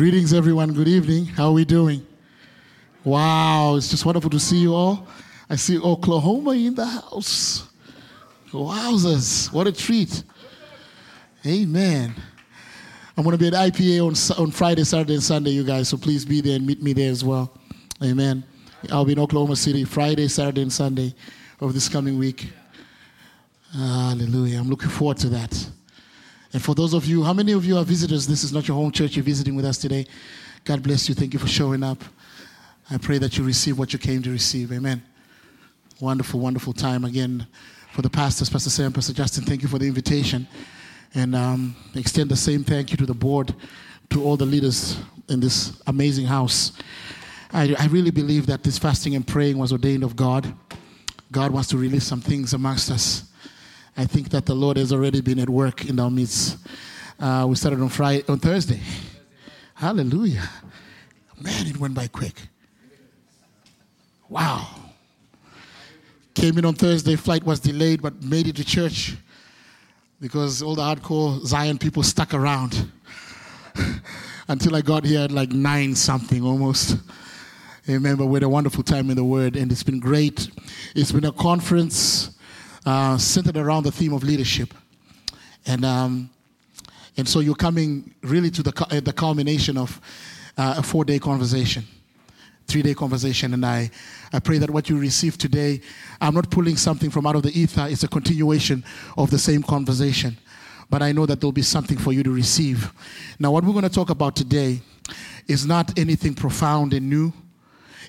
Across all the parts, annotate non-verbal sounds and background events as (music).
Greetings, everyone. Good evening. How are we doing? Wow, it's just wonderful to see you all. I see Oklahoma in the house. Wowzers, what a treat. Amen. I'm going to be at IPA on, on Friday, Saturday, and Sunday, you guys, so please be there and meet me there as well. Amen. I'll be in Oklahoma City Friday, Saturday, and Sunday of this coming week. Hallelujah. I'm looking forward to that. And for those of you, how many of you are visitors? This is not your home church. You're visiting with us today. God bless you. Thank you for showing up. I pray that you receive what you came to receive. Amen. Wonderful, wonderful time again for the pastors, Pastor Sam, Pastor Justin. Thank you for the invitation. And um, extend the same thank you to the board, to all the leaders in this amazing house. I, I really believe that this fasting and praying was ordained of God. God wants to release some things amongst us. I think that the Lord has already been at work in our midst. Uh, we started on Friday, on Thursday. Hallelujah. Man, it went by quick. Wow. Came in on Thursday, flight was delayed, but made it to church because all the hardcore Zion people stuck around (laughs) until I got here at like nine something almost. But we had a wonderful time in the Word, and it's been great. It's been a conference uh, centered around the theme of leadership. And, um, and so you're coming really to the, uh, the culmination of uh, a four day conversation, three day conversation. And I, I pray that what you receive today, I'm not pulling something from out of the ether, it's a continuation of the same conversation. But I know that there'll be something for you to receive. Now, what we're going to talk about today is not anything profound and new.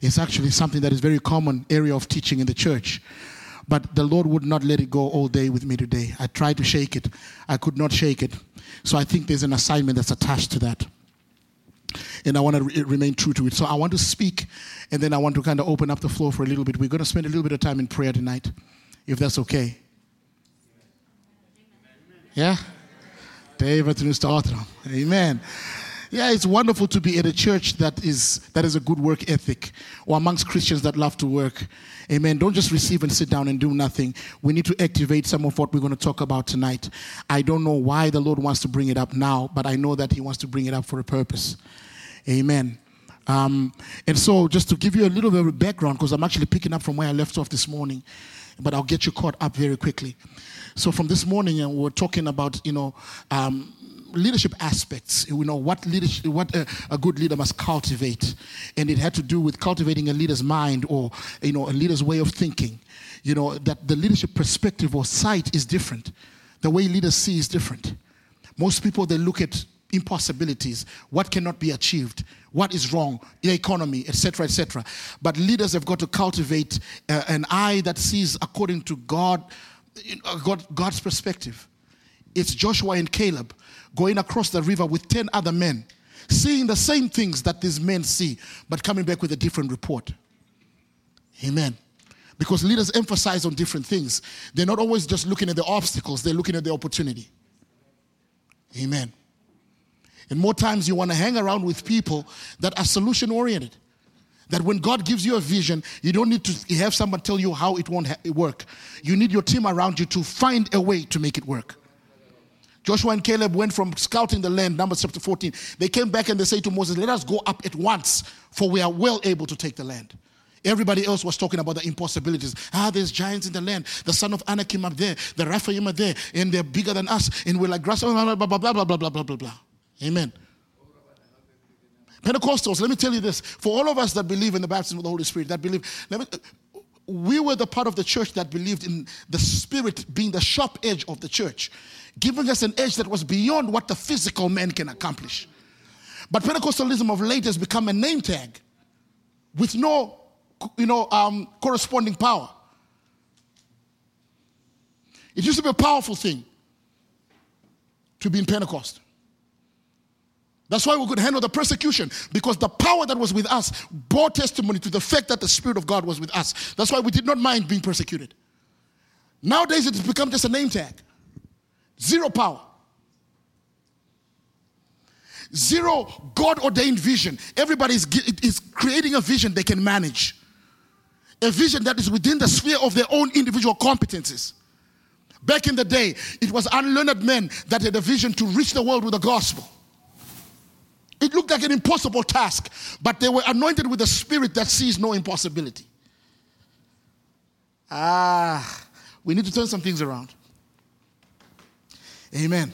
It's actually something that is very common area of teaching in the church. But the Lord would not let it go all day with me today. I tried to shake it, I could not shake it. So I think there's an assignment that's attached to that. And I want to re- remain true to it. So I want to speak, and then I want to kind of open up the floor for a little bit. We're going to spend a little bit of time in prayer tonight, if that's okay. Yeah? David to Mister Othram, Amen. Yeah, it's wonderful to be at a church that is that is a good work ethic, or amongst Christians that love to work. Amen. Don't just receive and sit down and do nothing. We need to activate some of what we're going to talk about tonight. I don't know why the Lord wants to bring it up now, but I know that He wants to bring it up for a purpose. Amen. Um, and so, just to give you a little bit of background, because I'm actually picking up from where I left off this morning, but I'll get you caught up very quickly. So, from this morning, uh, we're talking about, you know, um, leadership aspects. You know what leadership, what a, a, good leader must cultivate, and it had to do with cultivating a leader's mind or you know a leader's way of thinking. You know that the leadership perspective or sight is different. The way leaders see is different. Most people they look at impossibilities, what cannot be achieved, what is wrong, the economy, etc., etc. But leaders have got to cultivate uh, an eye that sees according to God, God, God's perspective. It's Joshua and Caleb going across the river with 10 other men, seeing the same things that these men see, but coming back with a different report. Amen. Because leaders emphasize on different things. They're not always just looking at the obstacles, they're looking at the opportunity. Amen. And more times you want to hang around with people that are solution oriented. That when God gives you a vision, you don't need to have someone tell you how it won't ha- work. You need your team around you to find a way to make it work. Joshua and Caleb went from scouting the land, Numbers chapter 14. They came back and they say to Moses, Let us go up at once, for we are well able to take the land. Everybody else was talking about the impossibilities. Ah, there's giants in the land. The son of Anakim up there, the Rephaim are there, and they're bigger than us, and we're like grass, blah, blah, blah, blah, blah, blah, blah, blah, blah. Amen. Pentecostals, let me tell you this. For all of us that believe in the baptism of the Holy Spirit, that believe, me, we were the part of the church that believed in the Spirit being the sharp edge of the church giving us an edge that was beyond what the physical man can accomplish. But Pentecostalism of late has become a name tag with no, you know, um, corresponding power. It used to be a powerful thing to be in Pentecost. That's why we could handle the persecution because the power that was with us bore testimony to the fact that the Spirit of God was with us. That's why we did not mind being persecuted. Nowadays, it's become just a name tag. Zero power. Zero God ordained vision. Everybody is, is creating a vision they can manage. A vision that is within the sphere of their own individual competencies. Back in the day, it was unlearned men that had a vision to reach the world with the gospel. It looked like an impossible task, but they were anointed with a spirit that sees no impossibility. Ah, we need to turn some things around. Amen.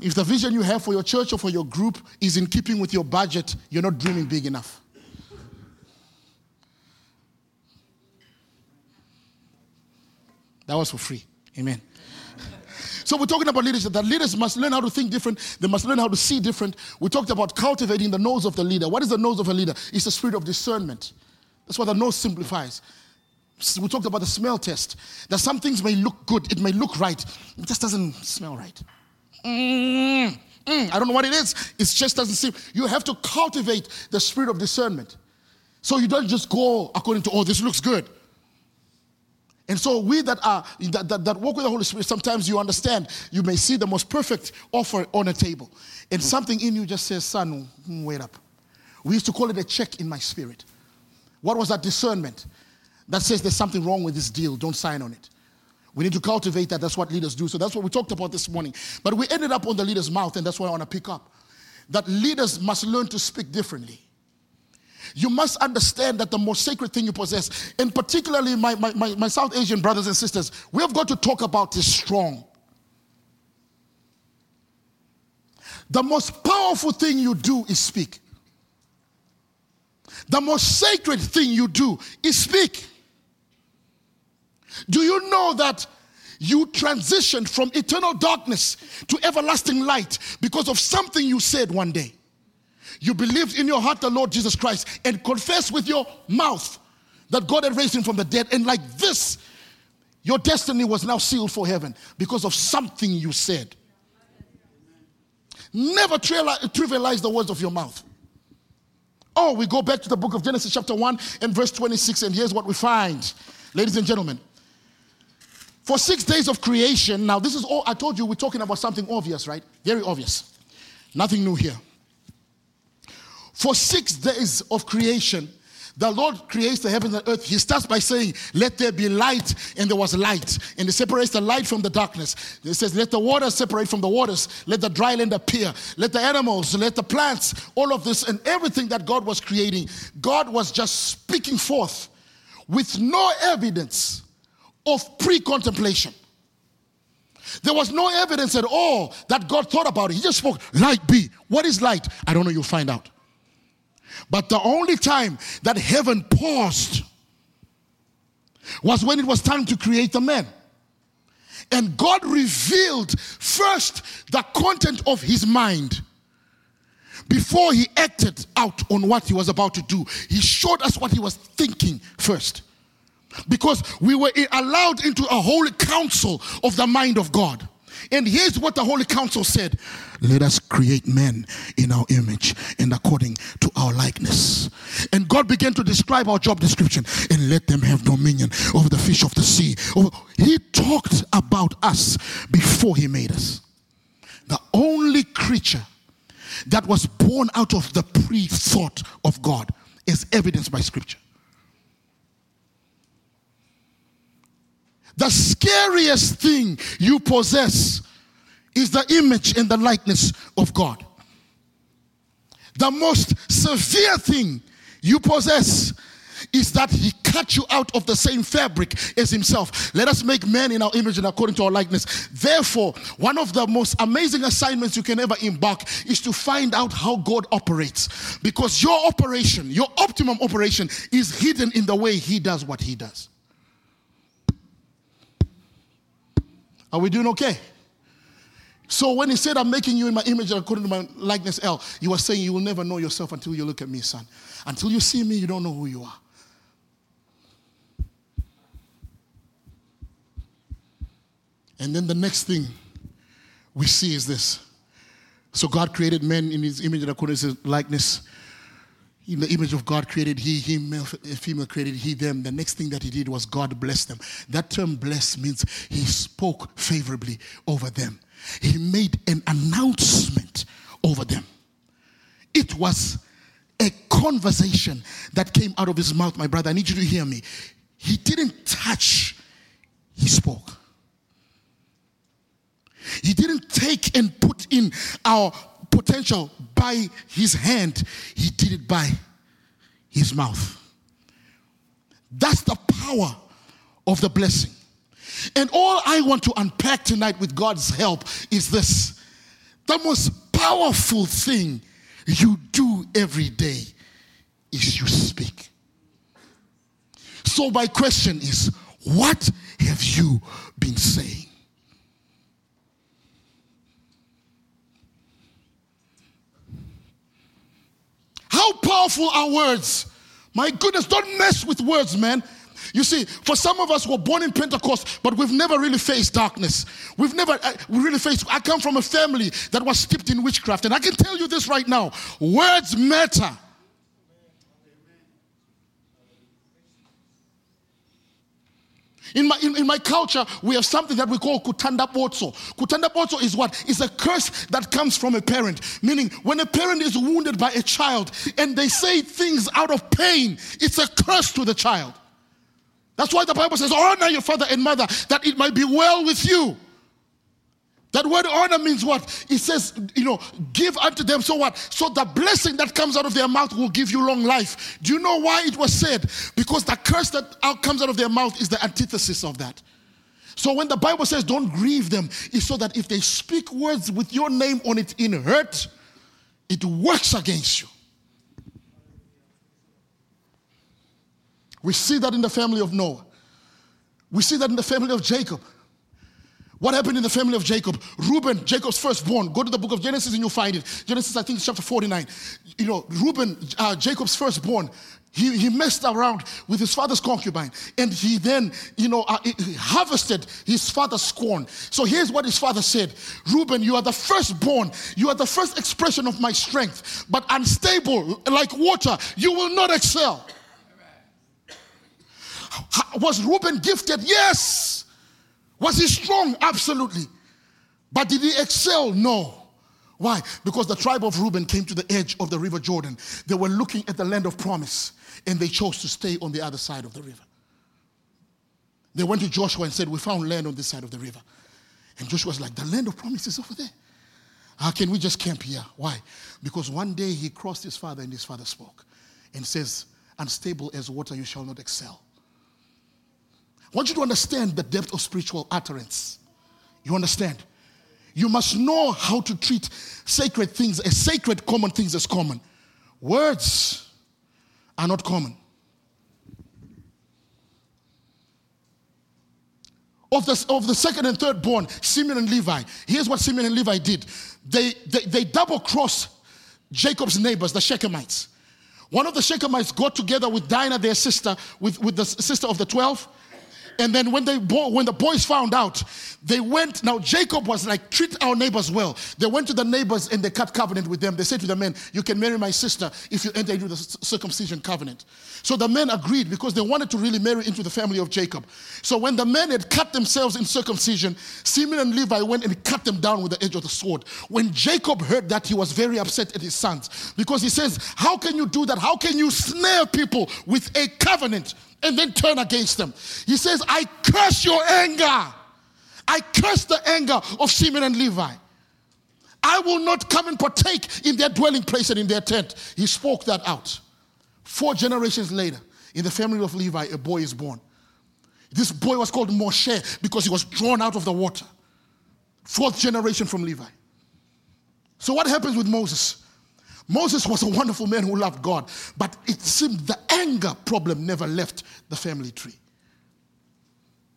If the vision you have for your church or for your group is in keeping with your budget, you're not dreaming big enough. That was for free. Amen. So we're talking about leadership. That leaders must learn how to think different. They must learn how to see different. We talked about cultivating the nose of the leader. What is the nose of a leader? It's the spirit of discernment. That's what the nose simplifies. We talked about the smell test. That some things may look good, it may look right, it just doesn't smell right. Mm, mm, I don't know what it is. It just doesn't seem. You have to cultivate the spirit of discernment. So you don't just go according to, oh, this looks good. And so we that are that, that, that, walk with the Holy Spirit, sometimes you understand, you may see the most perfect offer on a table. And something in you just says, son, wait up. We used to call it a check in my spirit. What was that discernment? That says there's something wrong with this deal, don't sign on it. We need to cultivate that. That's what leaders do. So that's what we talked about this morning. But we ended up on the leader's mouth, and that's what I want to pick up. That leaders must learn to speak differently. You must understand that the most sacred thing you possess, and particularly my, my, my, my South Asian brothers and sisters, we have got to talk about this strong. The most powerful thing you do is speak. The most sacred thing you do is speak. Do you know that you transitioned from eternal darkness to everlasting light because of something you said one day? You believed in your heart the Lord Jesus Christ and confessed with your mouth that God had raised him from the dead. And like this, your destiny was now sealed for heaven because of something you said. Never trivialize the words of your mouth. Oh, we go back to the book of Genesis, chapter 1 and verse 26, and here's what we find. Ladies and gentlemen, for six days of creation, now this is all I told you, we're talking about something obvious, right? Very obvious. Nothing new here. For six days of creation, the Lord creates the heavens and earth. He starts by saying, Let there be light, and there was light. And he separates the light from the darkness. He says, Let the waters separate from the waters. Let the dry land appear. Let the animals, let the plants, all of this and everything that God was creating, God was just speaking forth with no evidence of pre contemplation. There was no evidence at all that God thought about it. He just spoke, Light be. What is light? I don't know. You'll find out. But the only time that heaven paused was when it was time to create the man. And God revealed first the content of his mind before he acted out on what he was about to do. He showed us what he was thinking first. Because we were allowed into a holy council of the mind of God. And here's what the Holy Council said Let us create men in our image and according to our likeness. And God began to describe our job description and let them have dominion over the fish of the sea. He talked about us before He made us. The only creature that was born out of the pre thought of God is evidenced by Scripture. The scariest thing you possess is the image and the likeness of God. The most severe thing you possess is that he cut you out of the same fabric as himself. Let us make man in our image and according to our likeness. Therefore, one of the most amazing assignments you can ever embark is to find out how God operates. Because your operation, your optimum operation, is hidden in the way he does what he does. Are we doing okay? So when he said, I'm making you in my image according to my likeness L, you were saying you will never know yourself until you look at me, son. Until you see me, you don't know who you are. And then the next thing we see is this. So God created men in his image and according to his likeness. In the image of God created he, him, male, female created he, them. The next thing that he did was God blessed them. That term bless means he spoke favorably over them. He made an announcement over them. It was a conversation that came out of his mouth, my brother. I need you to hear me. He didn't touch, he spoke. He didn't take and put in our by his hand, he did it by his mouth. That's the power of the blessing. And all I want to unpack tonight with God's help is this the most powerful thing you do every day is you speak. So, my question is what have you been saying? How powerful are words? My goodness, don't mess with words, man. You see, for some of us, we're born in Pentecost, but we've never really faced darkness. We've never uh, we really faced. I come from a family that was steeped in witchcraft, and I can tell you this right now: words matter. In my, in, in, my culture, we have something that we call kutanda botso. Kutanda botso is what? Is a curse that comes from a parent. Meaning, when a parent is wounded by a child and they say things out of pain, it's a curse to the child. That's why the Bible says, honor your father and mother that it might be well with you. That word honor means what? It says, you know, give unto them so what? So the blessing that comes out of their mouth will give you long life. Do you know why it was said? Because the curse that comes out of their mouth is the antithesis of that. So when the Bible says don't grieve them, it's so that if they speak words with your name on it in hurt, it works against you. We see that in the family of Noah. We see that in the family of Jacob. What happened in the family of Jacob? Reuben, Jacob's firstborn. Go to the book of Genesis and you'll find it. Genesis, I think, chapter 49. You know, Reuben, uh, Jacob's firstborn, he, he messed around with his father's concubine and he then, you know, uh, harvested his father's scorn. So here's what his father said Reuben, you are the firstborn. You are the first expression of my strength, but unstable like water, you will not excel. Was Reuben gifted? Yes. Was he strong? Absolutely. But did he excel? No. Why? Because the tribe of Reuben came to the edge of the river Jordan. They were looking at the land of promise and they chose to stay on the other side of the river. They went to Joshua and said, We found land on this side of the river. And Joshua was like, The land of promise is over there. How can we just camp here? Why? Because one day he crossed his father and his father spoke and says, Unstable as water, you shall not excel. I want you to understand the depth of spiritual utterance. You understand? You must know how to treat sacred things as sacred, common things as common. Words are not common. Of the, of the second and third born, Simeon and Levi, here's what Simeon and Levi did. They, they, they double crossed Jacob's neighbors, the Shechemites. One of the Shechemites got together with Dinah, their sister, with, with the sister of the 12, and then when they when the boys found out, they went. Now Jacob was like, treat our neighbors well. They went to the neighbors and they cut covenant with them. They said to the men, "You can marry my sister if you enter into the circumcision covenant." So the men agreed because they wanted to really marry into the family of Jacob. So when the men had cut themselves in circumcision, Simeon and Levi went and cut them down with the edge of the sword. When Jacob heard that, he was very upset at his sons because he says, "How can you do that? How can you snare people with a covenant?" And then turn against them. He says, I curse your anger. I curse the anger of Simeon and Levi. I will not come and partake in their dwelling place and in their tent. He spoke that out. Four generations later, in the family of Levi, a boy is born. This boy was called Moshe because he was drawn out of the water. Fourth generation from Levi. So, what happens with Moses? Moses was a wonderful man who loved God, but it seemed the anger problem never left the family tree.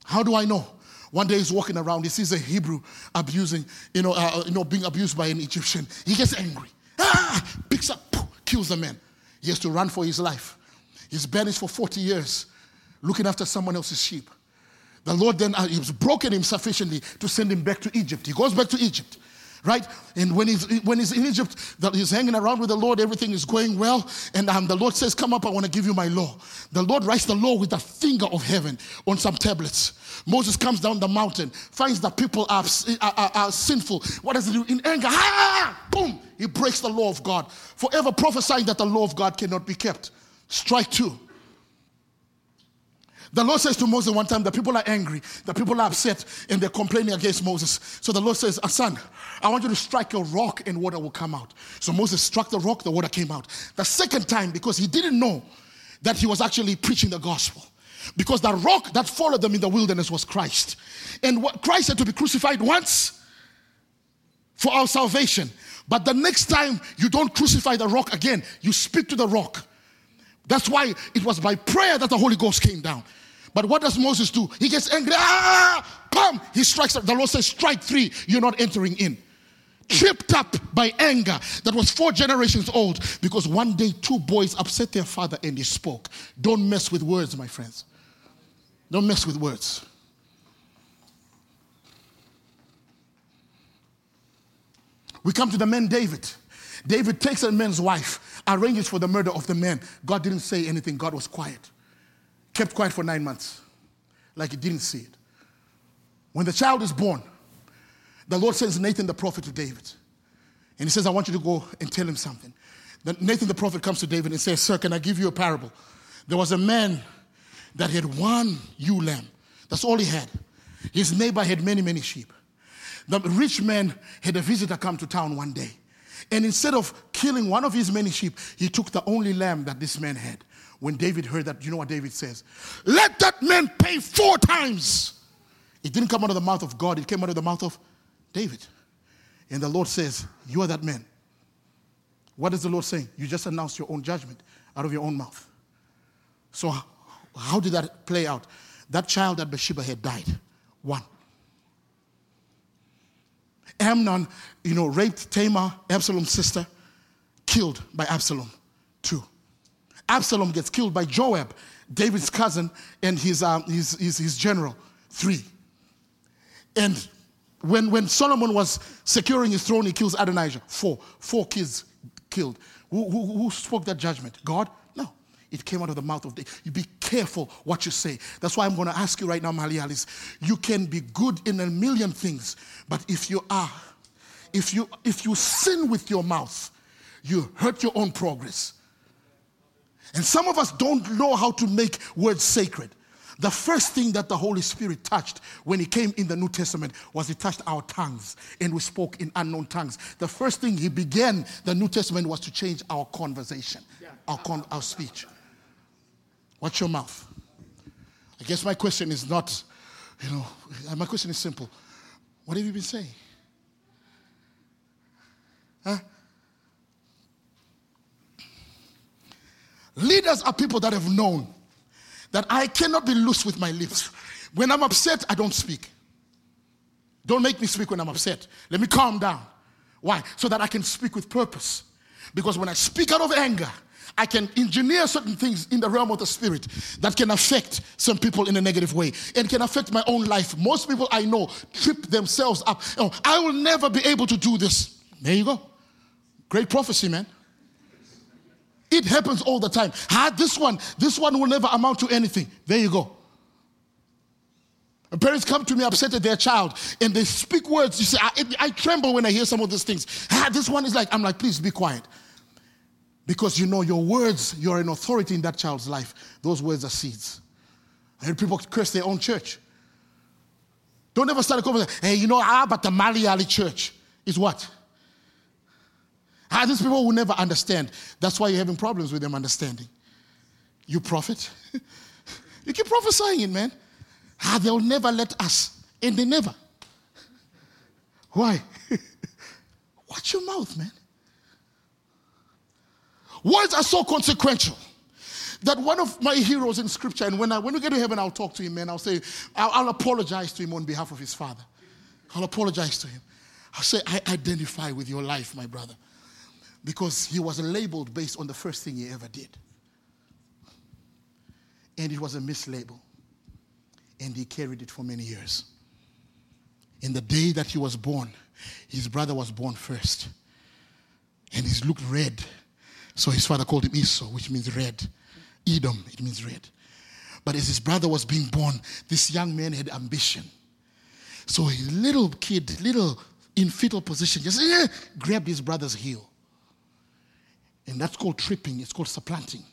How do I know? One day he's walking around, he sees a Hebrew abusing, you know, uh, you know, being abused by an Egyptian. He gets angry, ah, picks up, poof, kills the man. He has to run for his life. He's banished for 40 years, looking after someone else's sheep. The Lord then uh, he was broken him sufficiently to send him back to Egypt. He goes back to Egypt right? And when he's, when he's in Egypt, that he's hanging around with the Lord, everything is going well. And um, the Lord says, Come up, I want to give you my law. The Lord writes the law with the finger of heaven on some tablets. Moses comes down the mountain, finds that people are, are, are, are sinful. What does he do? In anger, ah, boom, he breaks the law of God, forever prophesying that the law of God cannot be kept. Strike two. The Lord says to Moses one time, the people are angry, the people are upset, and they're complaining against Moses. So the Lord says, Son, I want you to strike a rock and water will come out. So Moses struck the rock, the water came out. The second time, because he didn't know that he was actually preaching the gospel. Because the rock that followed them in the wilderness was Christ. And what Christ had to be crucified once for our salvation. But the next time you don't crucify the rock again, you speak to the rock. That's why it was by prayer that the Holy Ghost came down. But what does Moses do? He gets angry. Ah, bam! He strikes. The Lord says, "Strike three. You're not entering in." Tripped up by anger that was four generations old because one day two boys upset their father and he spoke. Don't mess with words, my friends. Don't mess with words. We come to the man David. David takes a man's wife, arranges for the murder of the man. God didn't say anything, God was quiet. Kept quiet for nine months, like he didn't see it. When the child is born, the Lord sends Nathan the prophet to David. And he says, I want you to go and tell him something. Nathan the prophet comes to David and says, Sir, can I give you a parable? There was a man that had one ewe lamb. That's all he had. His neighbor had many, many sheep. The rich man had a visitor come to town one day. And instead of killing one of his many sheep, he took the only lamb that this man had. When David heard that, you know what David says? Let that man pay four times. It didn't come out of the mouth of God, it came out of the mouth of David. And the Lord says, You are that man. What is the Lord saying? You just announced your own judgment out of your own mouth. So, how did that play out? That child that Bathsheba had died. One. Amnon, you know, raped Tamar, Absalom's sister, killed by Absalom. Two. Absalom gets killed by Joab, David's cousin, and his, um, his, his, his general. Three. And when, when Solomon was securing his throne, he kills Adonijah. Four. Four kids killed. Who, who, who spoke that judgment? God? It came out of the mouth of David. You be careful what you say. That's why I'm going to ask you right now, Malayalis. You can be good in a million things, but if you are, if you if you sin with your mouth, you hurt your own progress. And some of us don't know how to make words sacred. The first thing that the Holy Spirit touched when He came in the New Testament was He touched our tongues and we spoke in unknown tongues. The first thing He began the New Testament was to change our conversation, our, con- our speech. Watch your mouth. I guess my question is not, you know, my question is simple. What have you been saying? Huh? Leaders are people that have known that I cannot be loose with my lips. When I'm upset, I don't speak. Don't make me speak when I'm upset. Let me calm down. Why? So that I can speak with purpose. Because when I speak out of anger, I can engineer certain things in the realm of the spirit that can affect some people in a negative way and can affect my own life. Most people I know trip themselves up. Oh, I will never be able to do this. There you go. Great prophecy, man. It happens all the time. Ah, this one, this one will never amount to anything. There you go. parents come to me upset at their child and they speak words. You say, I, I tremble when I hear some of these things. Ah, this one is like, I'm like, please be quiet. Because you know your words, you're an authority in that child's life. Those words are seeds. I heard people curse their own church. Don't ever start a conversation. Hey, you know, ah, but the Malayali church is what? Ah, these people will never understand. That's why you're having problems with them understanding. You prophet. (laughs) you keep prophesying it, man. Ah, they'll never let us. And they never. Why? (laughs) Watch your mouth, man. Words are so consequential that one of my heroes in scripture, and when, I, when we get to heaven, I'll talk to him, and I'll say, I'll, I'll apologize to him on behalf of his father. I'll apologize to him. I'll say, I identify with your life, my brother, because he was labeled based on the first thing he ever did. And it was a mislabel. And he carried it for many years. In the day that he was born, his brother was born first. And he looked red so his father called him Esau, which means red. Edom, it means red. But as his brother was being born, this young man had ambition. So his little kid, little in fetal position, just eh, grabbed his brother's heel. And that's called tripping, it's called supplanting.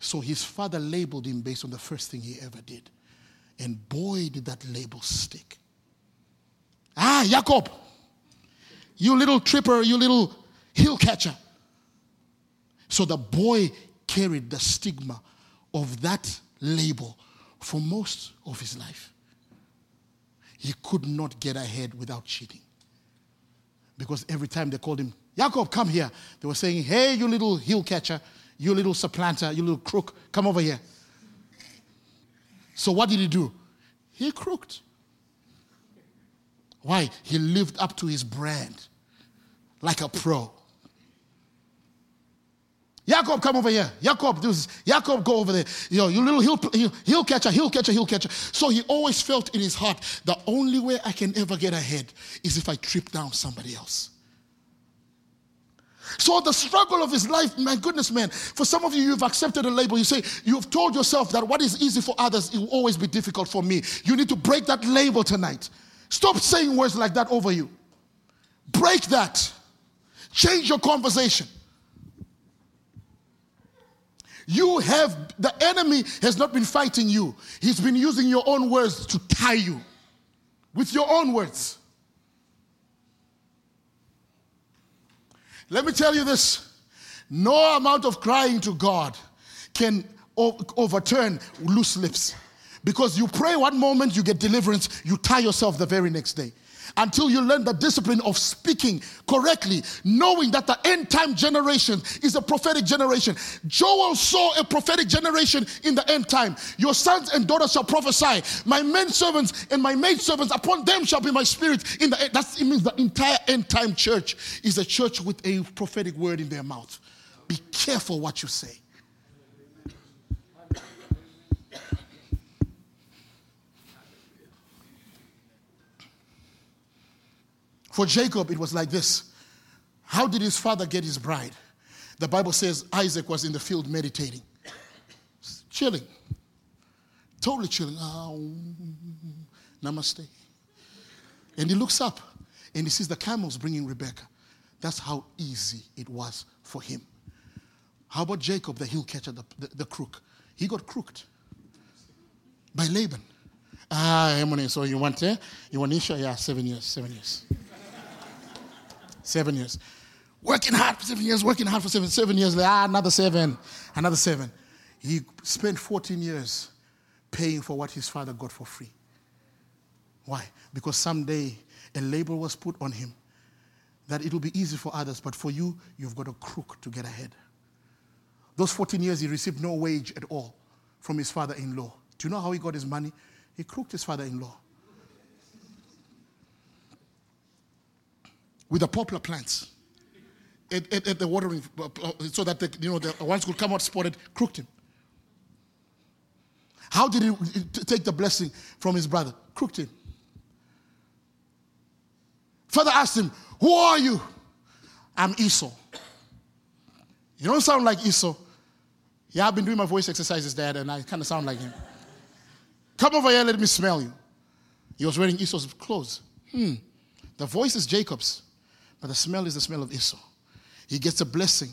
So his father labeled him based on the first thing he ever did. And boy, did that label stick. Ah, Jacob, you little tripper, you little heel catcher. So the boy carried the stigma of that label for most of his life. He could not get ahead without cheating. Because every time they called him, Jacob, come here, they were saying, Hey, you little heel catcher, you little supplanter, you little crook, come over here. So what did he do? He crooked. Why? He lived up to his brand like a pro. Jacob, come over here. Jacob, this Jacob, go over there. You know, you little heel catcher, heel catcher, heel catcher. So he always felt in his heart, the only way I can ever get ahead is if I trip down somebody else. So the struggle of his life, my goodness, man. For some of you, you've accepted a label. You say you've told yourself that what is easy for others, it will always be difficult for me. You need to break that label tonight. Stop saying words like that over you. Break that. Change your conversation. You have, the enemy has not been fighting you. He's been using your own words to tie you with your own words. Let me tell you this no amount of crying to God can overturn loose lips. Because you pray one moment, you get deliverance, you tie yourself the very next day until you learn the discipline of speaking correctly, knowing that the end time generation is a prophetic generation. Joel saw a prophetic generation in the end time. Your sons and daughters shall prophesy. My men servants and my maid servants, upon them shall be my spirit. In the that means the entire end time church is a church with a prophetic word in their mouth. Be careful what you say. For Jacob, it was like this. How did his father get his bride? The Bible says Isaac was in the field meditating, chilling, totally chilling. Oh, namaste. And he looks up and he sees the camels bringing Rebecca. That's how easy it was for him. How about Jacob, the heel catcher, the, the, the crook? He got crooked by Laban. Ah, so you want, eh? You want Isha? Yeah, seven years, seven years. Seven years. Working hard for seven years, working hard for seven, seven years, ah, another seven, another seven. He spent 14 years paying for what his father got for free. Why? Because someday a label was put on him that it will be easy for others, but for you, you've got a crook to get ahead. Those 14 years, he received no wage at all from his father in law. Do you know how he got his money? He crooked his father in law. With the poplar plants at, at, at the watering, uh, so that the, you know the ones could come out spotted, crooked him. How did he take the blessing from his brother? Crooked him. Father asked him, Who are you? I'm Esau. You don't sound like Esau. Yeah, I've been doing my voice exercises, Dad, and I kind of sound like him. Come over here, let me smell you. He was wearing Esau's clothes. Hmm. The voice is Jacob's. But the smell is the smell of Esau. He gets a blessing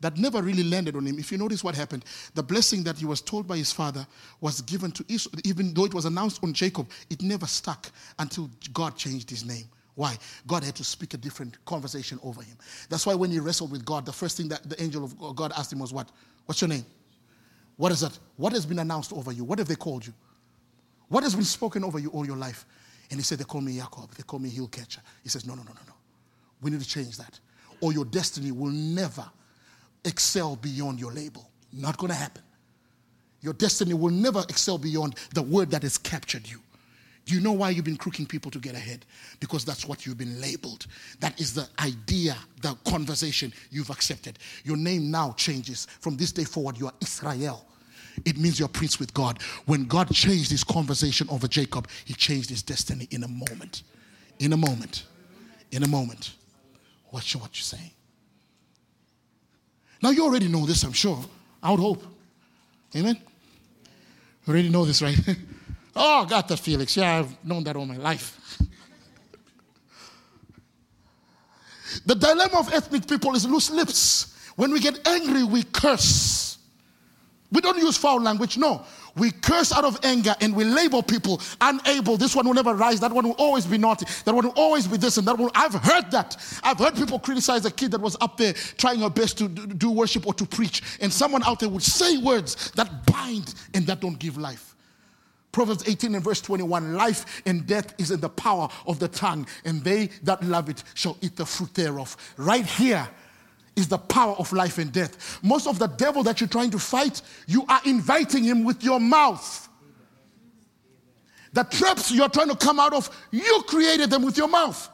that never really landed on him. If you notice what happened, the blessing that he was told by his father was given to Esau, even though it was announced on Jacob, it never stuck until God changed his name. Why? God had to speak a different conversation over him. That's why when he wrestled with God, the first thing that the angel of God asked him was, What? What's your name? What is that? What has been announced over you? What have they called you? What has been spoken over you all your life? And he said, They call me Jacob. They call me heel catcher. He says, No, no, no, no, no. We need to change that. Or your destiny will never excel beyond your label. Not going to happen. Your destiny will never excel beyond the word that has captured you. Do you know why you've been crooking people to get ahead? Because that's what you've been labeled. That is the idea, the conversation you've accepted. Your name now changes. From this day forward, you are Israel. It means you're prince with God. When God changed his conversation over Jacob, he changed his destiny in a moment. In a moment. In a moment. Watch what you're saying. Now, you already know this, I'm sure. I would hope. Amen? You already know this, right? (laughs) oh, I got that, Felix. Yeah, I've known that all my life. (laughs) the dilemma of ethnic people is loose lips. When we get angry, we curse. We don't use foul language, no. We curse out of anger and we label people unable. This one will never rise. That one will always be naughty. That one will always be this and that one. I've heard that. I've heard people criticize a kid that was up there trying her best to do worship or to preach. And someone out there would say words that bind and that don't give life. Proverbs 18 and verse 21 Life and death is in the power of the tongue, and they that love it shall eat the fruit thereof. Right here, is the power of life and death. Most of the devil that you're trying to fight, you are inviting him with your mouth. The traps you're trying to come out of, you created them with your mouth.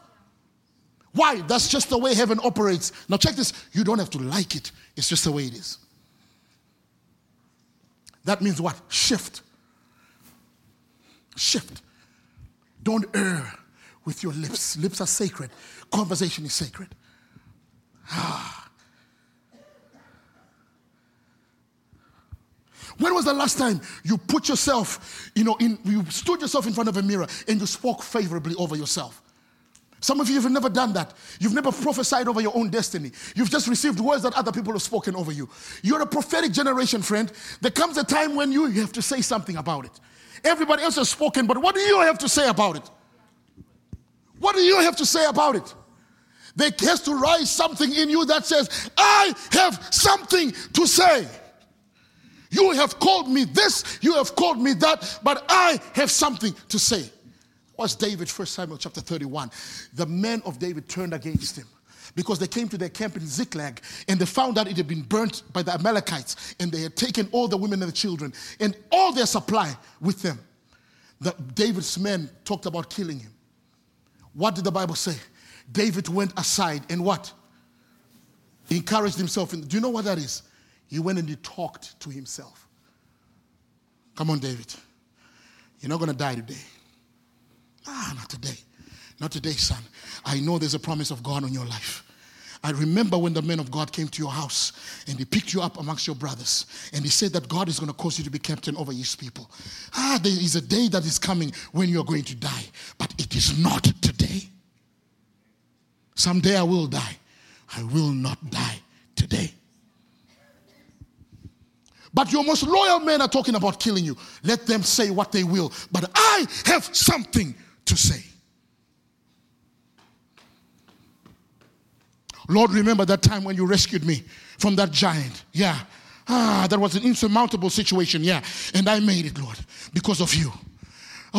Why? That's just the way heaven operates. Now, check this you don't have to like it, it's just the way it is. That means what? Shift. Shift. Don't err with your lips. Lips are sacred, conversation is sacred. Ah. When was the last time you put yourself, you know, in, you stood yourself in front of a mirror and you spoke favorably over yourself? Some of you have never done that. You've never prophesied over your own destiny. You've just received words that other people have spoken over you. You're a prophetic generation, friend. There comes a time when you have to say something about it. Everybody else has spoken, but what do you have to say about it? What do you have to say about it? There has to rise something in you that says, I have something to say. You have called me this, you have called me that, but I have something to say. Was David, 1 Samuel chapter 31. The men of David turned against him because they came to their camp in Ziklag and they found out it had been burnt by the Amalekites and they had taken all the women and the children and all their supply with them. The, David's men talked about killing him. What did the Bible say? David went aside and what? He encouraged himself. In, do you know what that is? He went and he talked to himself. Come on, David. You're not going to die today. Ah, not today. Not today, son. I know there's a promise of God on your life. I remember when the men of God came to your house and he picked you up amongst your brothers and he said that God is going to cause you to be captain over his people. Ah, there is a day that is coming when you're going to die, but it is not today. Someday I will die. I will not die today. But your most loyal men are talking about killing you. Let them say what they will. But I have something to say. Lord, remember that time when you rescued me from that giant. Yeah. Ah, that was an insurmountable situation. Yeah. And I made it, Lord, because of you.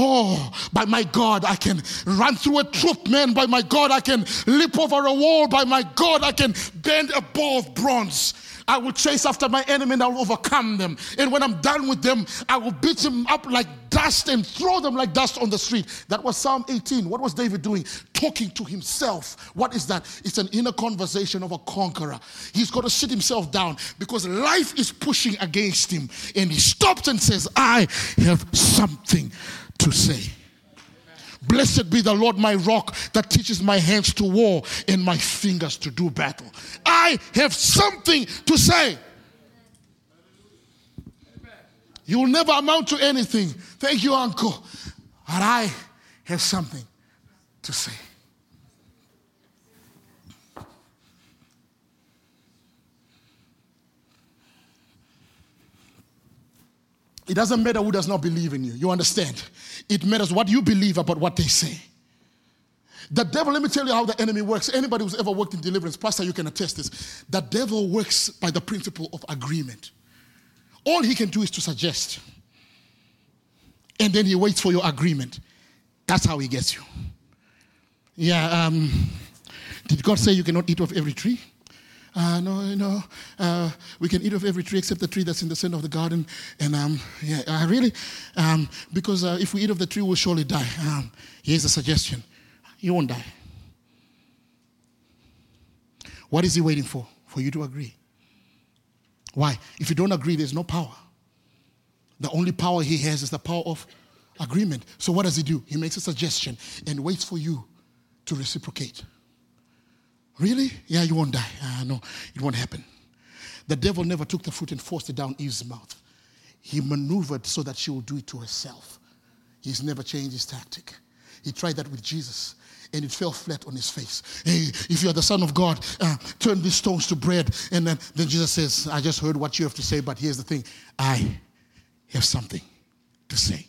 Oh, by my God, I can run through a troop, man. By my God, I can leap over a wall. By my God, I can bend a bow of bronze. I will chase after my enemy and I will overcome them. And when I'm done with them, I will beat them up like dust and throw them like dust on the street. That was Psalm 18. What was David doing? Talking to himself. What is that? It's an inner conversation of a conqueror. He's got to sit himself down because life is pushing against him. And he stops and says, I have something to say. Blessed be the Lord, my rock, that teaches my hands to war and my fingers to do battle. I have something to say. You will never amount to anything. Thank you, uncle. But I have something to say. It doesn't matter who does not believe in you. You understand? It matters what you believe about what they say. The devil, let me tell you how the enemy works. Anybody who's ever worked in deliverance, Pastor, you can attest this. The devil works by the principle of agreement. All he can do is to suggest. And then he waits for your agreement. That's how he gets you. Yeah, um, did God say you cannot eat of every tree? Uh, no, no, uh, we can eat of every tree except the tree that's in the center of the garden. And um, yeah, uh, really, um, because uh, if we eat of the tree, we'll surely die. Um, here's a suggestion you won't die. What is he waiting for? For you to agree. Why? If you don't agree, there's no power. The only power he has is the power of agreement. So what does he do? He makes a suggestion and waits for you to reciprocate. Really? Yeah, you won't die. Uh, no, it won't happen. The devil never took the fruit and forced it down Eve's mouth. He maneuvered so that she would do it to herself. He's never changed his tactic. He tried that with Jesus. and it fell flat on his face. Hey, if you are the Son of God, uh, turn these stones to bread. And then, then Jesus says, I just heard what you have to say, but here's the thing I have something to say.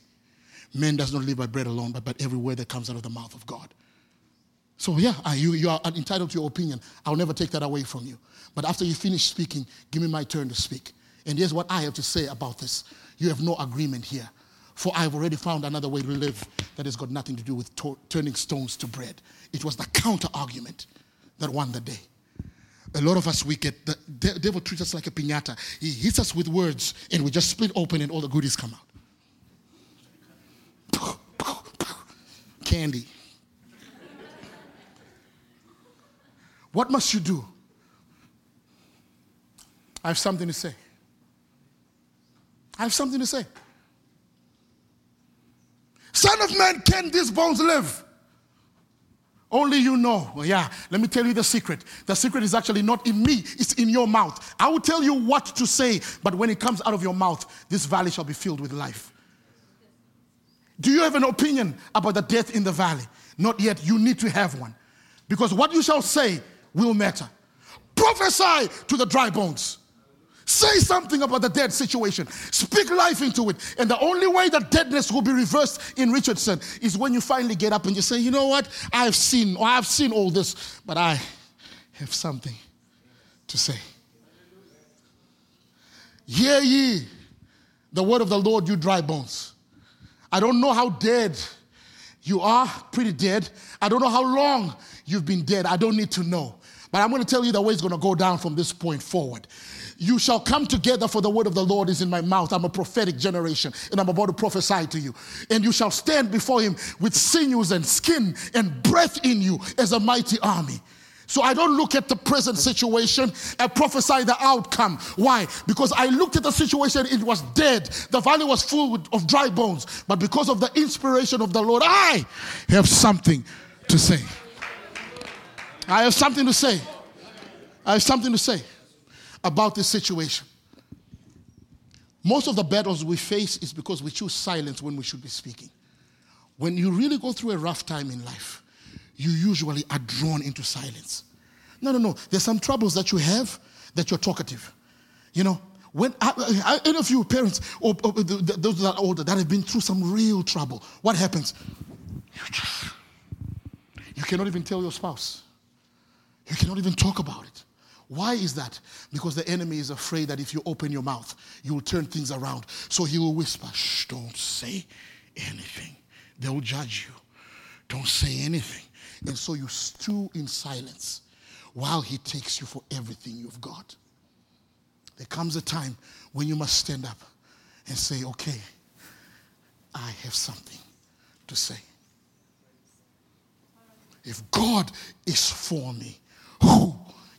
Man does not live by bread alone, but by every word that comes out of the mouth of God. So, yeah, you, you are entitled to your opinion. I'll never take that away from you. But after you finish speaking, give me my turn to speak. And here's what I have to say about this you have no agreement here. For I've already found another way to live that has got nothing to do with to- turning stones to bread. It was the counter argument that won the day. A lot of us, we get the devil treats us like a pinata. He hits us with words, and we just split open, and all the goodies come out. (laughs) Candy. What must you do? I have something to say. I have something to say. Son of man, can these bones live? Only you know. Well, yeah, let me tell you the secret. The secret is actually not in me, it's in your mouth. I will tell you what to say, but when it comes out of your mouth, this valley shall be filled with life. Do you have an opinion about the death in the valley? Not yet. You need to have one. Because what you shall say will matter. Prophesy to the dry bones. Say something about the dead situation. Speak life into it. And the only way that deadness will be reversed in Richardson is when you finally get up and you say, you know what? I've seen, or I've seen all this, but I have something to say. Hear ye the word of the Lord, you dry bones. I don't know how dead you are, pretty dead. I don't know how long you've been dead. I don't need to know. But I'm going to tell you the way it's going to go down from this point forward. You shall come together, for the word of the Lord is in my mouth. I'm a prophetic generation, and I'm about to prophesy to you. And you shall stand before him with sinews and skin and breath in you as a mighty army. So I don't look at the present situation and prophesy the outcome. Why? Because I looked at the situation, it was dead. The valley was full of dry bones. But because of the inspiration of the Lord, I have something to say. I have something to say. I have something to say about this situation. Most of the battles we face is because we choose silence when we should be speaking. When you really go through a rough time in life, you usually are drawn into silence. No, no, no. There's some troubles that you have that you're talkative. You know, when I, I, any of you parents or, or, those that are older that have been through some real trouble, what happens? You just you cannot even tell your spouse. You cannot even talk about it. Why is that? Because the enemy is afraid that if you open your mouth, you will turn things around. So he will whisper, Shh, don't say anything. They'll judge you. Don't say anything. And so you stew in silence while he takes you for everything you've got. There comes a time when you must stand up and say, Okay, I have something to say. If God is for me, who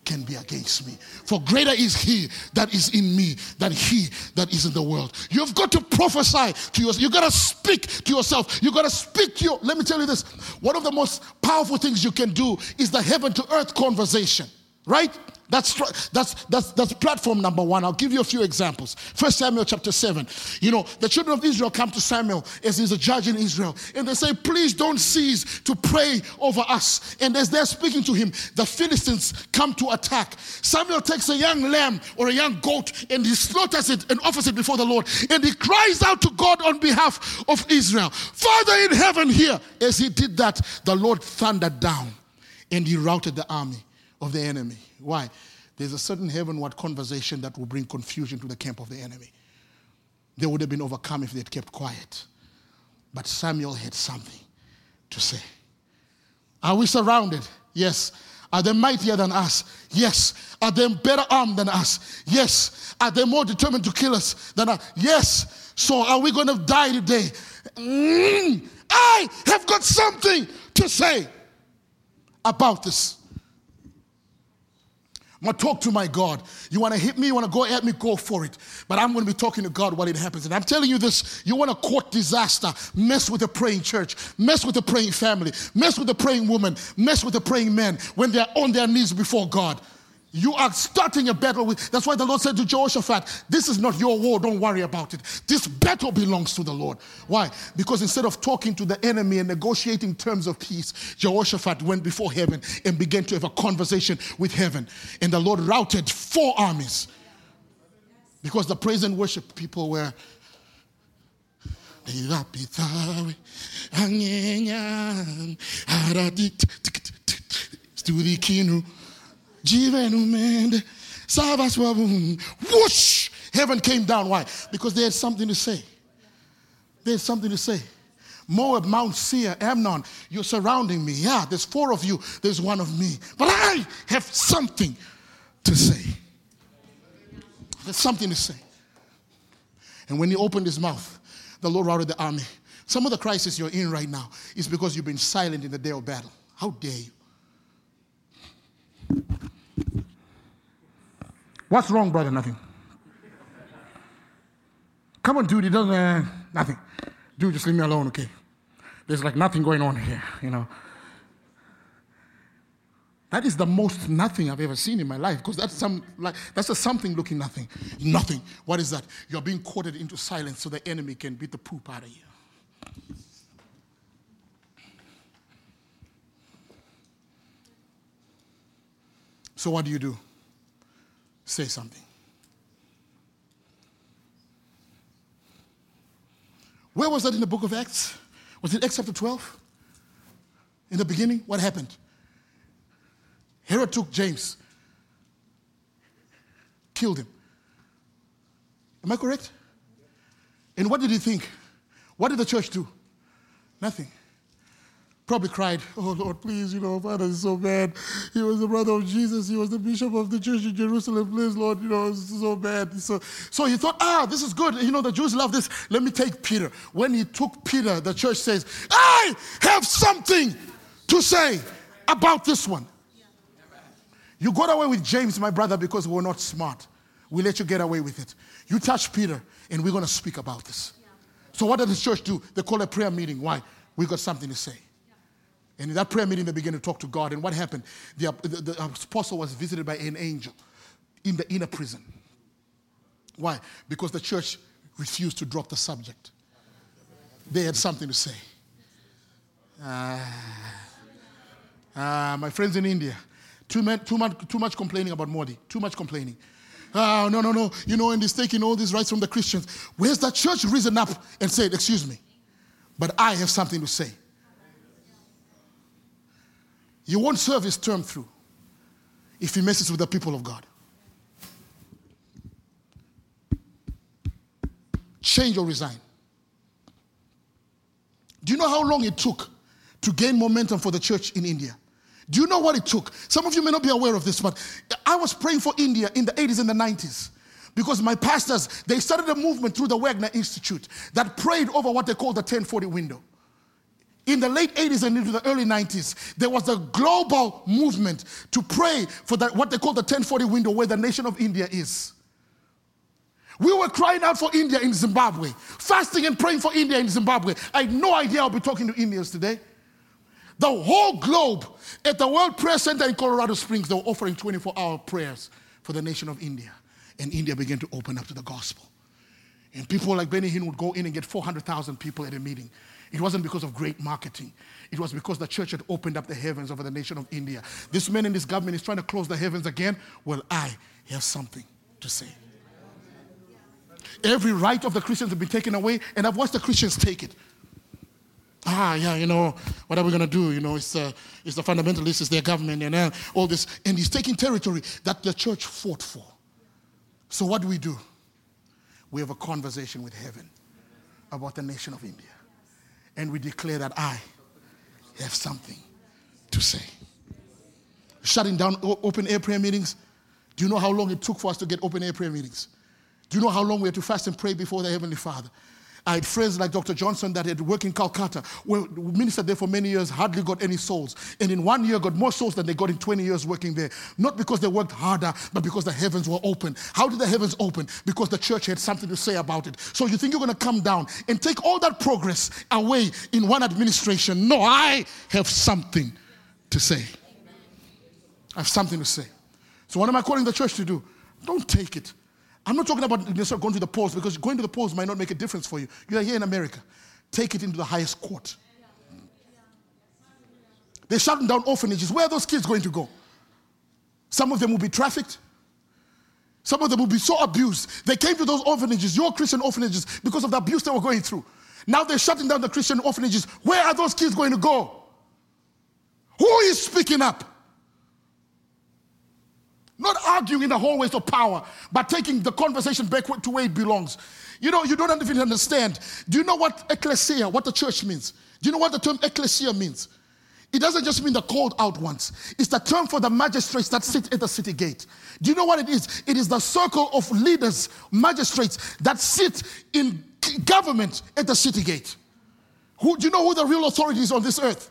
can be against me. For greater is he that is in me than he that is in the world. You've got to prophesy to yourself. You've got to speak to yourself. You've got to speak to your. Let me tell you this. One of the most powerful things you can do is the heaven to earth conversation, right? That's, that's, that's, that's platform number one. I'll give you a few examples. First Samuel chapter 7. You know, the children of Israel come to Samuel as he's a judge in Israel, and they say, Please don't cease to pray over us. And as they're speaking to him, the Philistines come to attack. Samuel takes a young lamb or a young goat and he slaughters it and offers it before the Lord. And he cries out to God on behalf of Israel, Father in heaven, here. As he did that, the Lord thundered down and he routed the army of the enemy. Why? There's a certain heavenward conversation that will bring confusion to the camp of the enemy. They would have been overcome if they'd kept quiet. But Samuel had something to say. Are we surrounded? Yes. Are they mightier than us? Yes. Are they better armed than us? Yes. Are they more determined to kill us than us? Yes. So are we going to die today? Mm, I have got something to say about this. I'm to talk to my God. You want to hit me? You want to go at me? Go for it. But I'm to be talking to God while it happens. And I'm telling you this you want to court disaster, mess with a praying church, mess with a praying family, mess with a praying woman, mess with a praying man when they're on their knees before God. You are starting a battle with. That's why the Lord said to Jehoshaphat, This is not your war, don't worry about it. This battle belongs to the Lord. Why? Because instead of talking to the enemy and negotiating terms of peace, Jehoshaphat went before heaven and began to have a conversation with heaven. And the Lord routed four armies. Because the praise and worship people were. Jivenumende. Whoosh! Heaven came down. Why? Because they had something to say. They had something to say. Moab, Mount Seir, Ammon, you're surrounding me. Yeah, there's four of you, there's one of me. But I have something to say. There's something to say. And when he opened his mouth, the Lord routed the army. Some of the crisis you're in right now is because you've been silent in the day of battle. How dare you? What's wrong, brother? Nothing. Come on, dude. It doesn't. Uh, nothing. Dude, just leave me alone, okay? There's like nothing going on here, you know. That is the most nothing I've ever seen in my life because that's some like that's a something looking nothing. Nothing. What is that? You're being courted into silence so the enemy can beat the poop out of you. So what do you do? Say something. Where was that in the book of Acts? Was it Acts chapter 12? In the beginning, what happened? Herod took James, killed him. Am I correct? And what did he think? What did the church do? Nothing probably cried, Oh Lord, please, you know, Father is so bad. He was the brother of Jesus. He was the bishop of the church in Jerusalem. Please, Lord, you know, it's so bad. So, so he thought, Ah, this is good. You know, the Jews love this. Let me take Peter. When he took Peter, the church says, I have something to say about this one. You got away with James, my brother, because we're not smart. We let you get away with it. You touch Peter, and we're going to speak about this. So, what did the church do? They call a prayer meeting. Why? We got something to say. And in that prayer meeting, they began to talk to God. And what happened? The, the, the apostle was visited by an angel in the inner prison. Why? Because the church refused to drop the subject. They had something to say. Ah, uh, my friends in India, too, much, too, much, too much complaining about Modi, too much complaining. Oh, no, no, no. You know, and he's taking all these rights from the Christians. Where's the church risen up and said, Excuse me, but I have something to say? You won't serve his term through if he messes with the people of God. Change or resign. Do you know how long it took to gain momentum for the church in India? Do you know what it took? Some of you may not be aware of this, but I was praying for India in the 80s and the 90s because my pastors they started a movement through the Wagner Institute that prayed over what they call the 1040 window in the late 80s and into the early 90s, there was a global movement to pray for that, what they call the 1040 window, where the nation of India is. We were crying out for India in Zimbabwe, fasting and praying for India in Zimbabwe. I had no idea I'll be talking to Indians today. The whole globe at the World Prayer Center in Colorado Springs, they were offering 24 hour prayers for the nation of India. And India began to open up to the gospel. And people like Benny Hinn would go in and get 400,000 people at a meeting. It wasn't because of great marketing. It was because the church had opened up the heavens over the nation of India. This man in this government is trying to close the heavens again. Well, I have something to say. Every right of the Christians has been taken away, and I've watched the Christians take it. Ah, yeah, you know, what are we going to do? You know, it's, uh, it's the fundamentalists, it's their government, and uh, all this. And he's taking territory that the church fought for. So, what do we do? We have a conversation with heaven about the nation of India and we declare that I have something to say. Shutting down open air prayer meetings. Do you know how long it took for us to get open air prayer meetings? Do you know how long we had to fast and pray before the Heavenly Father? I had friends like Dr. Johnson that had worked in Calcutta, where ministered there for many years, hardly got any souls. And in one year got more souls than they got in 20 years working there. Not because they worked harder, but because the heavens were open. How did the heavens open? Because the church had something to say about it. So you think you're going to come down and take all that progress away in one administration? No, I have something to say. I have something to say. So, what am I calling the church to do? Don't take it. I'm not talking about going to the polls because going to the polls might not make a difference for you. You're here in America. Take it into the highest court. They're shutting down orphanages. Where are those kids going to go? Some of them will be trafficked. Some of them will be so abused. They came to those orphanages, your Christian orphanages, because of the abuse they were going through. Now they're shutting down the Christian orphanages. Where are those kids going to go? Who is speaking up? Not arguing in the hallways of power, but taking the conversation back to where it belongs. You know, you don't even understand. Do you know what ecclesia, what the church means? Do you know what the term ecclesia means? It doesn't just mean the called out ones. It's the term for the magistrates that sit at the city gate. Do you know what it is? It is the circle of leaders, magistrates that sit in government at the city gate. Who, do you know who the real authority is on this earth?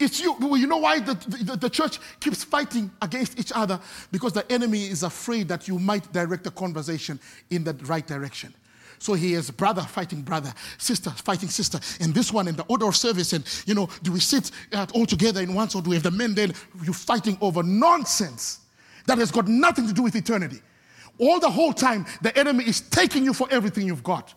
It's you. You know why the, the, the, church keeps fighting against each other? Because the enemy is afraid that you might direct the conversation in the right direction. So he is brother fighting brother, sister fighting sister, and this one in the order of service. And you know, do we sit all together in one? So do we have the men then? You fighting over nonsense that has got nothing to do with eternity. All the whole time, the enemy is taking you for everything you've got.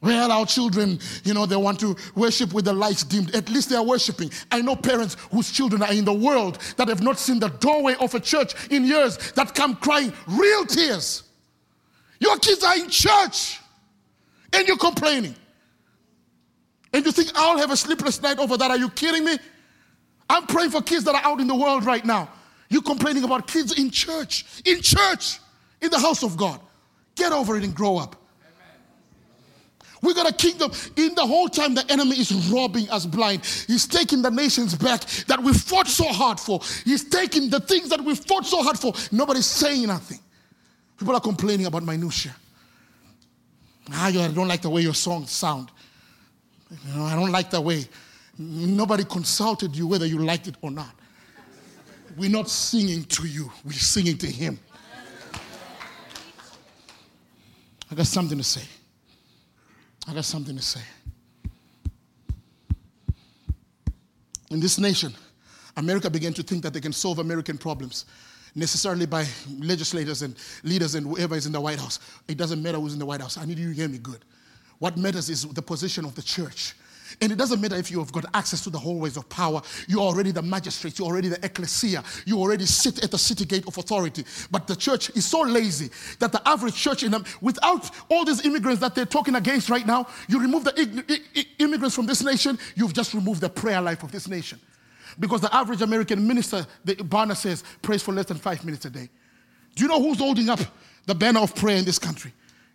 Well, our children, you know, they want to worship with the lights dimmed. At least they are worshiping. I know parents whose children are in the world that have not seen the doorway of a church in years that come crying real tears. Your kids are in church and you're complaining. And you think I'll have a sleepless night over that? Are you kidding me? I'm praying for kids that are out in the world right now. You're complaining about kids in church, in church, in the house of God. Get over it and grow up. We got a kingdom. In the whole time, the enemy is robbing us blind. He's taking the nations back that we fought so hard for. He's taking the things that we fought so hard for. Nobody's saying nothing. People are complaining about minutia. Ah, I don't like the way your songs sound. You know, I don't like the way. Nobody consulted you whether you liked it or not. We're not singing to you, we're singing to Him. I got something to say. I got something to say. In this nation, America began to think that they can solve American problems necessarily by legislators and leaders and whoever is in the White House. It doesn't matter who's in the White House. I need you to hear me good. What matters is the position of the church. And it doesn't matter if you have got access to the hallways of power. You're already the magistrate. You're already the ecclesia. You already sit at the city gate of authority. But the church is so lazy that the average church, in them, without all these immigrants that they're talking against right now, you remove the immigrants from this nation, you've just removed the prayer life of this nation. Because the average American minister, the Barna says, prays for less than five minutes a day. Do you know who's holding up the banner of prayer in this country?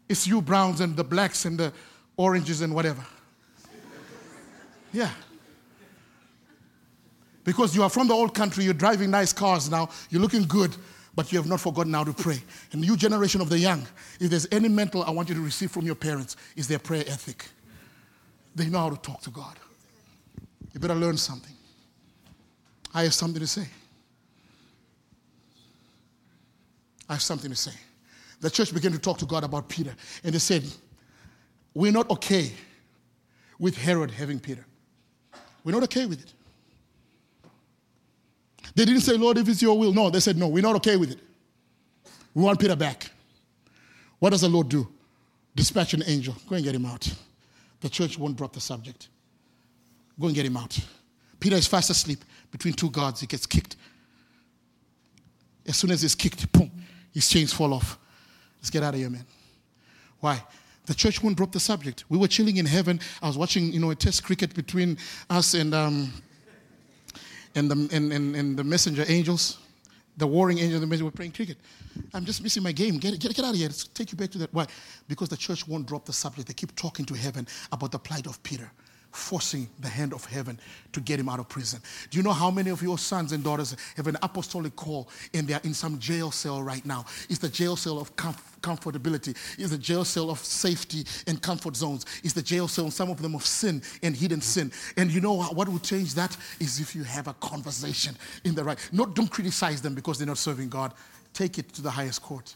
It's you browns and the blacks and the oranges and whatever. Yeah. Because you are from the old country, you're driving nice cars now, you're looking good, but you have not forgotten how to pray. And you, generation of the young, if there's any mental I want you to receive from your parents, is their prayer ethic. They know how to talk to God. You better learn something. I have something to say. I have something to say. The church began to talk to God about Peter, and they said, We're not okay with Herod having Peter. We're not okay with it. They didn't say, Lord, if it's your will. No, they said, no, we're not okay with it. We want Peter back. What does the Lord do? Dispatch an angel. Go and get him out. The church won't drop the subject. Go and get him out. Peter is fast asleep between two guards. He gets kicked. As soon as he's kicked, boom, his chains fall off. Let's get out of here, man. Why? The church won't drop the subject. We were chilling in heaven. I was watching, you know, a test cricket between us and, um, and, the, and, and, and the messenger angels, the warring angels, the messenger were playing cricket. I'm just missing my game. Get, get, get out of here. Let's take you back to that. Why? Because the church won't drop the subject. They keep talking to heaven about the plight of Peter forcing the hand of heaven to get him out of prison. Do you know how many of your sons and daughters have an apostolic call and they're in some jail cell right now? It's the jail cell of comf- comfortability, it's the jail cell of safety and comfort zones, it's the jail cell, some of them of sin and hidden sin. And you know what will change that is if you have a conversation in the right. Not, don't criticize them because they're not serving God. Take it to the highest court.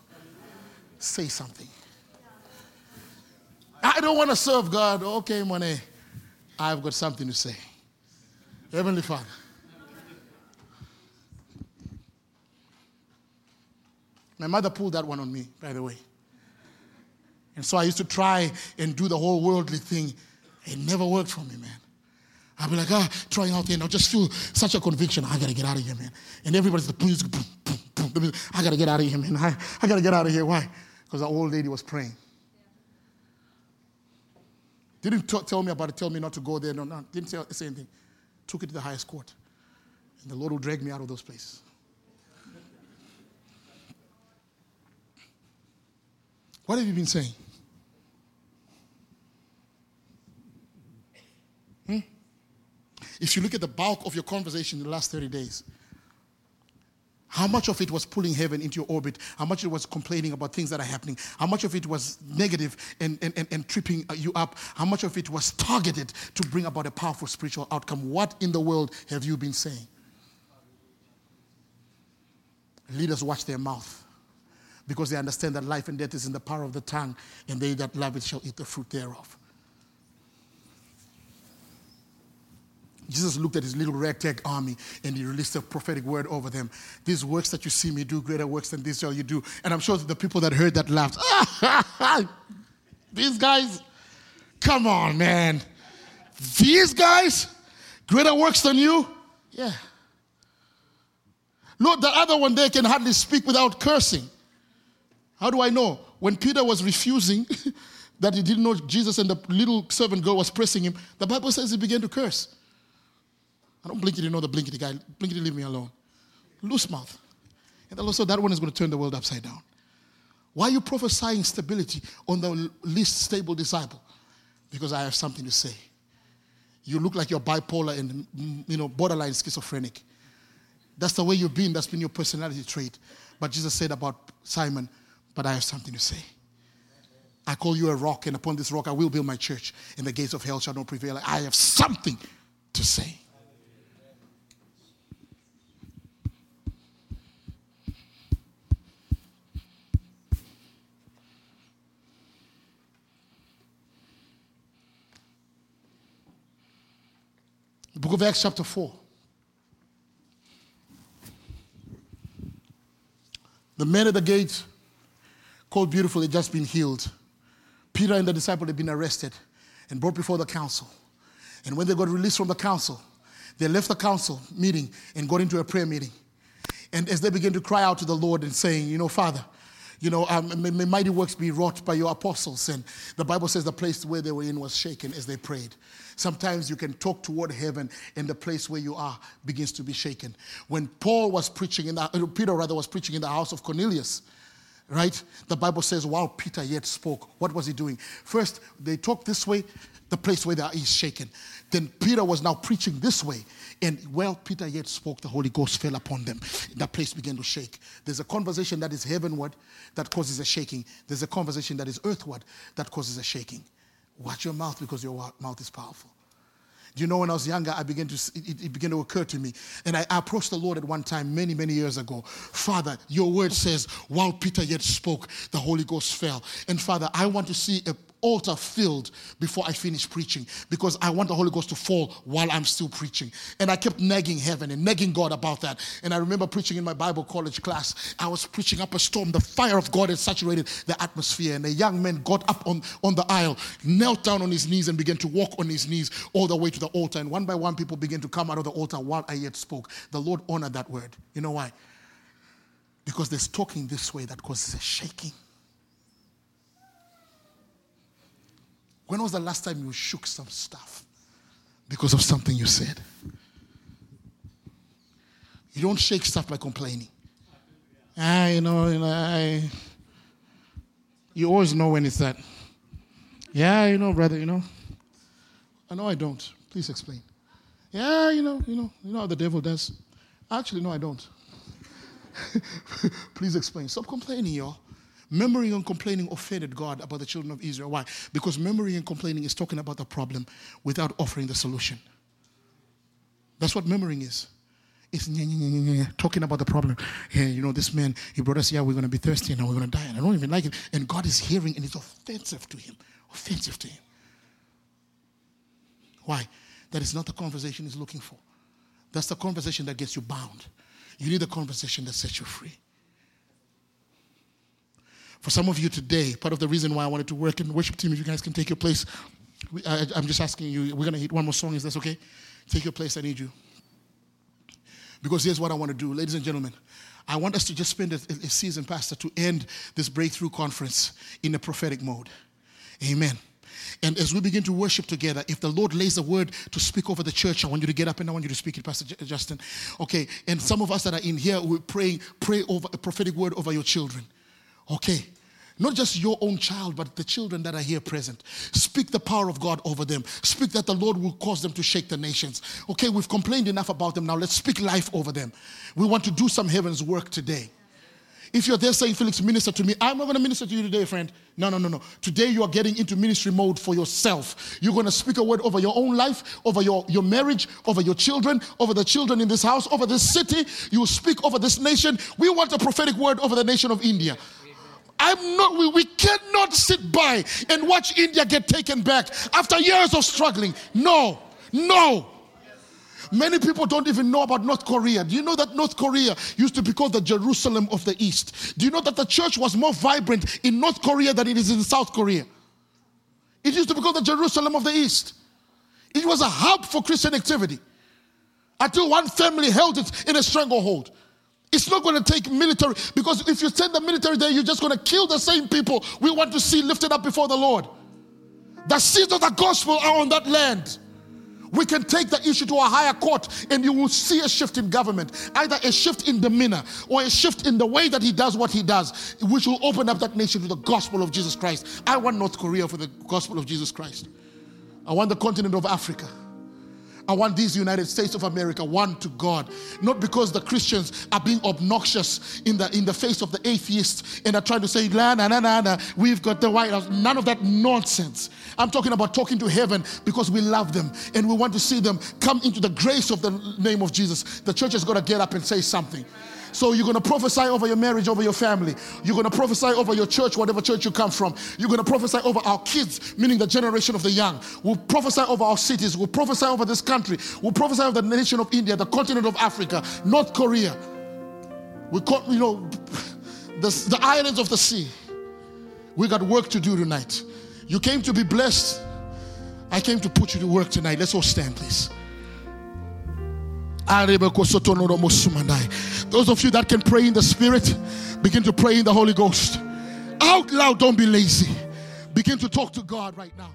Say something. I don't want to serve God. Okay, money. I've got something to say. Heavenly Father. My mother pulled that one on me, by the way. And so I used to try and do the whole worldly thing. It never worked for me, man. I'd be like, ah, trying out there, and I'll just feel such a conviction. I gotta get out of here, man. And everybody's like, boom, boom, boom, I gotta get out of here, man. I, I gotta get out of here. Why? Because the old lady was praying. Didn't t- tell me about it, tell me not to go there. No, no, didn't say, say anything. Took it to the highest court. And the Lord will drag me out of those places. What have you been saying? Hmm? If you look at the bulk of your conversation in the last 30 days, how much of it was pulling heaven into your orbit? How much it was complaining about things that are happening? How much of it was negative and, and, and, and tripping you up? How much of it was targeted to bring about a powerful spiritual outcome? What in the world have you been saying? Leaders watch their mouth because they understand that life and death is in the power of the tongue, and they that love it shall eat the fruit thereof. Jesus looked at his little ragtag army and he released a prophetic word over them. These works that you see me do, greater works than these shall you do. And I'm sure the people that heard that laughed. (laughs) These guys, come on, man. These guys, greater works than you? Yeah. Lord, the other one there can hardly speak without cursing. How do I know? When Peter was refusing (laughs) that he didn't know Jesus and the little servant girl was pressing him, the Bible says he began to curse. I don't blinkety know the blinkety guy. Blinkety, leave me alone. Loose mouth. And also, that one is going to turn the world upside down. Why are you prophesying stability on the least stable disciple? Because I have something to say. You look like you're bipolar and you know borderline schizophrenic. That's the way you've been. That's been your personality trait. But Jesus said about Simon, "But I have something to say." I call you a rock, and upon this rock I will build my church, and the gates of hell shall not prevail. I have something to say. The book of Acts, chapter 4. The man at the gate, called Beautiful, had just been healed. Peter and the disciple had been arrested and brought before the council. And when they got released from the council, they left the council meeting and got into a prayer meeting. And as they began to cry out to the Lord and saying, You know, Father, you know, um, may, may mighty works be wrought by your apostles. And the Bible says the place where they were in was shaken as they prayed. Sometimes you can talk toward heaven and the place where you are begins to be shaken. When Paul was preaching in the, uh, Peter rather was preaching in the house of Cornelius, right? The Bible says while Peter yet spoke, what was he doing? First, they talked this way, the place where they are is shaken. Then Peter was now preaching this way. And while Peter yet spoke, the Holy Ghost fell upon them. That place began to shake. There's a conversation that is heavenward that causes a shaking. There's a conversation that is earthward that causes a shaking. Watch your mouth because your mouth is powerful. You know when I was younger, I began to, it, it began to occur to me. And I approached the Lord at one time many, many years ago. Father, your word says, while Peter yet spoke, the Holy Ghost fell. And Father, I want to see a altar filled before I finish preaching because I want the Holy Ghost to fall while I'm still preaching. And I kept nagging heaven and nagging God about that. And I remember preaching in my Bible college class. I was preaching up a storm. The fire of God had saturated the atmosphere. And a young man got up on, on the aisle, knelt down on his knees, and began to walk on his knees all the way to the altar. And one by one, people began to come out of the altar while I yet spoke. The Lord honored that word. You know why? Because there's talking this way that causes a shaking. When was the last time you shook some stuff because of something you said? You don't shake stuff by complaining. Ah, you know, you know, I, you always know when it's that. Yeah, you know, brother, you know. I know I don't. Please explain. Yeah, you know, you know, you know how the devil does. Actually, no, I don't. (laughs) Please explain. Stop complaining, y'all. Murmuring and complaining offended God about the children of Israel. Why? Because murmuring and complaining is talking about the problem without offering the solution. That's what murmuring is. It's talking about the problem. Hey, you know, this man, he brought us here, we're going to be thirsty and we're going to die. And I don't even like it. And God is hearing and it's offensive to him. offensive to him. Why? That is not the conversation he's looking for. That's the conversation that gets you bound. You need a conversation that sets you free. For some of you today, part of the reason why I wanted to work in worship team, if you guys can take your place, I, am just asking you, we're going to hit one more song. Is that okay? Take your place. I need you. Because here's what I want to do, ladies and gentlemen. I want us to just spend a, a season, Pastor, to end this breakthrough conference in a prophetic mode. Amen. And as we begin to worship together, if the Lord lays a word to speak over the church, I want you to get up and I want you to speak it, Pastor Justin. Okay. And some of us that are in here, we're praying, pray over a prophetic word over your children. Okay. Not just your own child, but the children that are here present. Speak the power of God over them. Speak that the Lord will cause them to shake the nations. Okay, we've complained enough about them. Now let's speak life over them. We want to do some heaven's work today. If you're there saying, Felix, minister to me, I'm not going to minister to you today, friend. No, no, no, no. Today you are getting into ministry mode for yourself. You're going to speak a word over your own life, over your, your marriage, over your children, over the children in this house, over this city. You speak over this nation. We want a prophetic word over the nation of India. I'm not, we, we cannot sit by and watch India get taken back after years of struggling. No, no. Many people don't even know about North Korea. Do you know that North Korea used to be called the Jerusalem of the East? Do you know that the church was more vibrant in North Korea than it is in South Korea? It used to be called the Jerusalem of the East. It was a hub for Christian activity until one family held it in a stranglehold. It's not going to take military because if you send the military there, you're just going to kill the same people we want to see lifted up before the Lord. The seeds of the gospel are on that land. We can take the issue to a higher court and you will see a shift in government, either a shift in demeanor or a shift in the way that he does what he does, which will open up that nation to the gospel of Jesus Christ. I want North Korea for the gospel of Jesus Christ. I want the continent of Africa. I want these United States of America one to God. Not because the Christians are being obnoxious in the in the face of the atheists and are trying to say, la na na na na, we've got the White House. None of that nonsense. I'm talking about talking to heaven because we love them and we want to see them come into the grace of the name of Jesus. The church has got to get up and say something. So you're going to prophesy over your marriage, over your family. You're going to prophesy over your church, whatever church you come from. You're going to prophesy over our kids, meaning the generation of the young. We'll prophesy over our cities. We'll prophesy over this country. We'll prophesy over the nation of India, the continent of Africa, North Korea. We call, you know, the, the islands of the sea. We got work to do tonight. You came to be blessed. I came to put you to work tonight. Let's all stand, please. Those of you that can pray in the Spirit, begin to pray in the Holy Ghost. Out loud, don't be lazy. Begin to talk to God right now.